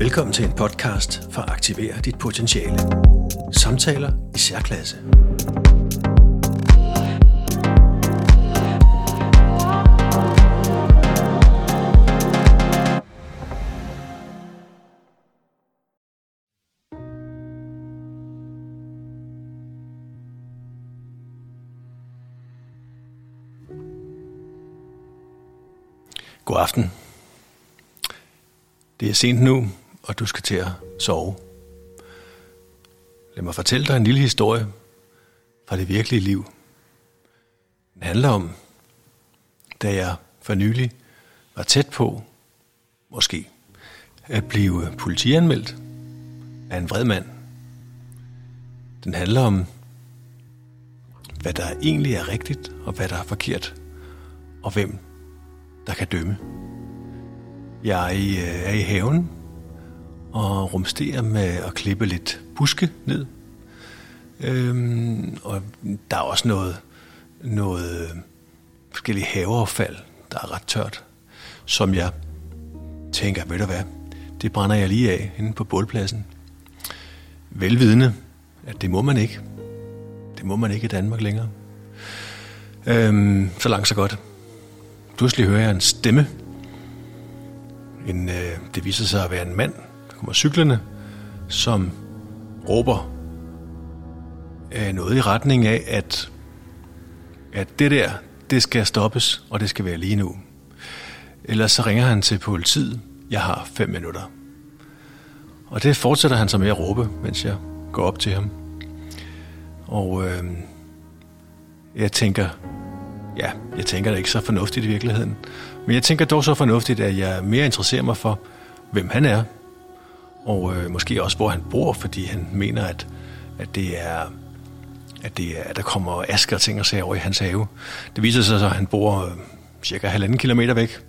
Velkommen til en podcast for at aktivere dit potentiale. Samtaler i særklasse. God aften. Det er sent nu, og du skal til at sove. Lad mig fortælle dig en lille historie fra det virkelige liv. Den handler om, da jeg for nylig var tæt på, måske, at blive politianmeldt af en vred mand. Den handler om, hvad der egentlig er rigtigt, og hvad der er forkert, og hvem der kan dømme. Jeg er i øh, haven og rumstere med at klippe lidt buske ned. Øhm, og der er også noget, noget øh, forskellige haveaffald, der er ret tørt, som jeg tænker, ved du hvad, det brænder jeg lige af inde på bålpladsen. Velvidende, at det må man ikke. Det må man ikke i Danmark længere. Øhm, så langt så godt. Pludselig hører jeg en stemme. En, øh, det viser sig at være en mand, kommer cyklerne, som råber øh, noget i retning af, at, at det der, det skal stoppes, og det skal være lige nu. Ellers så ringer han til politiet. Jeg har fem minutter. Og det fortsætter han så med at råbe, mens jeg går op til ham. Og øh, jeg tænker, ja, jeg tænker det ikke så fornuftigt i virkeligheden. Men jeg tænker dog så fornuftigt, at jeg mere interesserer mig for, hvem han er, og øh, måske også, hvor han bor, fordi han mener, at, at det er at, det er, at der kommer asker og ting og sager over i hans have. Det viser sig så, at han bor øh, cirka halvanden kilometer væk.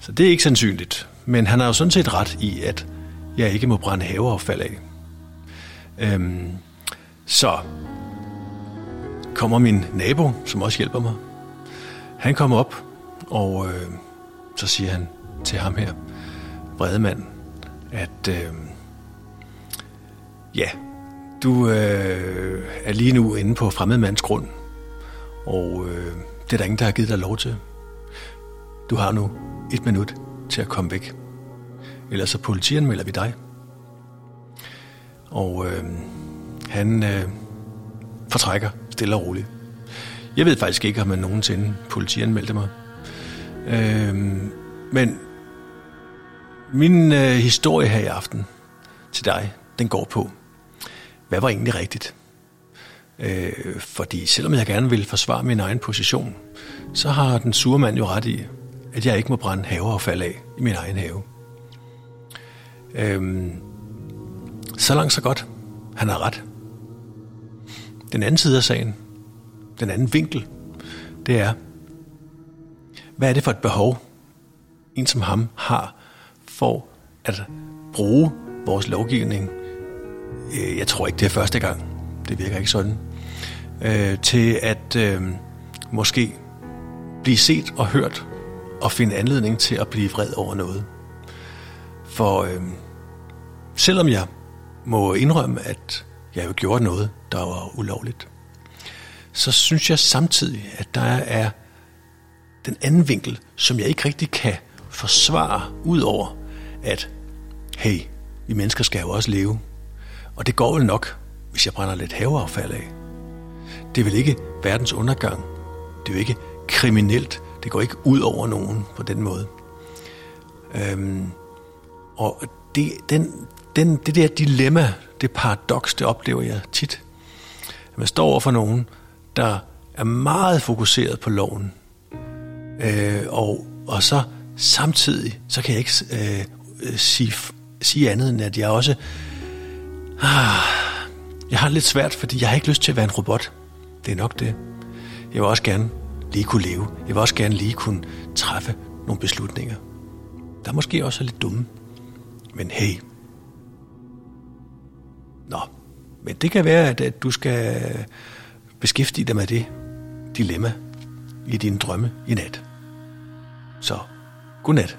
Så det er ikke sandsynligt. Men han har jo sådan set ret i, at jeg ikke må brænde haveaffald af. Øhm, så kommer min nabo, som også hjælper mig. Han kommer op, og øh, så siger han til ham her, Bredemand, at øh, ja, du øh, er lige nu inde på fremmedmandsgrund, og øh, det er der ingen, der har givet dig lov til. Du har nu et minut til at komme væk. Ellers så politianmelder vi dig. Og øh, han øh, fortrækker stille og roligt. Jeg ved faktisk ikke, om man nogensinde politianmeldte mig. Øh, men min øh, historie her i aften til dig, den går på, hvad var egentlig rigtigt? Øh, fordi selvom jeg gerne vil forsvare min egen position, så har den sure mand jo ret i, at jeg ikke må brænde haveaffald af i min egen have. Øh, så langt så godt. Han har ret. Den anden side af sagen, den anden vinkel, det er, hvad er det for et behov, en som ham har for at bruge vores lovgivning. Øh, jeg tror ikke, det er første gang. Det virker ikke sådan. Øh, til at øh, måske blive set og hørt og finde anledning til at blive vred over noget. For øh, selvom jeg må indrømme, at jeg jo gjort noget, der var ulovligt, så synes jeg samtidig, at der er den anden vinkel, som jeg ikke rigtig kan forsvare, ud over at, hey, vi mennesker skal jo også leve. Og det går vel nok, hvis jeg brænder lidt haveaffald af. Det er vel ikke verdens undergang. Det er jo ikke kriminelt. Det går ikke ud over nogen på den måde. Øhm, og det, den, den, det der dilemma, det paradoks, det oplever jeg tit. At man står over for nogen, der er meget fokuseret på loven. Øh, og, og så samtidig, så kan jeg ikke øh, øh, sige, sige andet end, at jeg også... Ah, jeg har lidt svært, fordi jeg har ikke lyst til at være en robot. Det er nok det. Jeg vil også gerne lige kunne leve. Jeg vil også gerne lige kunne træffe nogle beslutninger. Der er måske også lidt dumme. Men hey. Nå, men det kan være, at, at du skal beskæftige dig med det dilemma i dine drømme i nat. Så, godnat.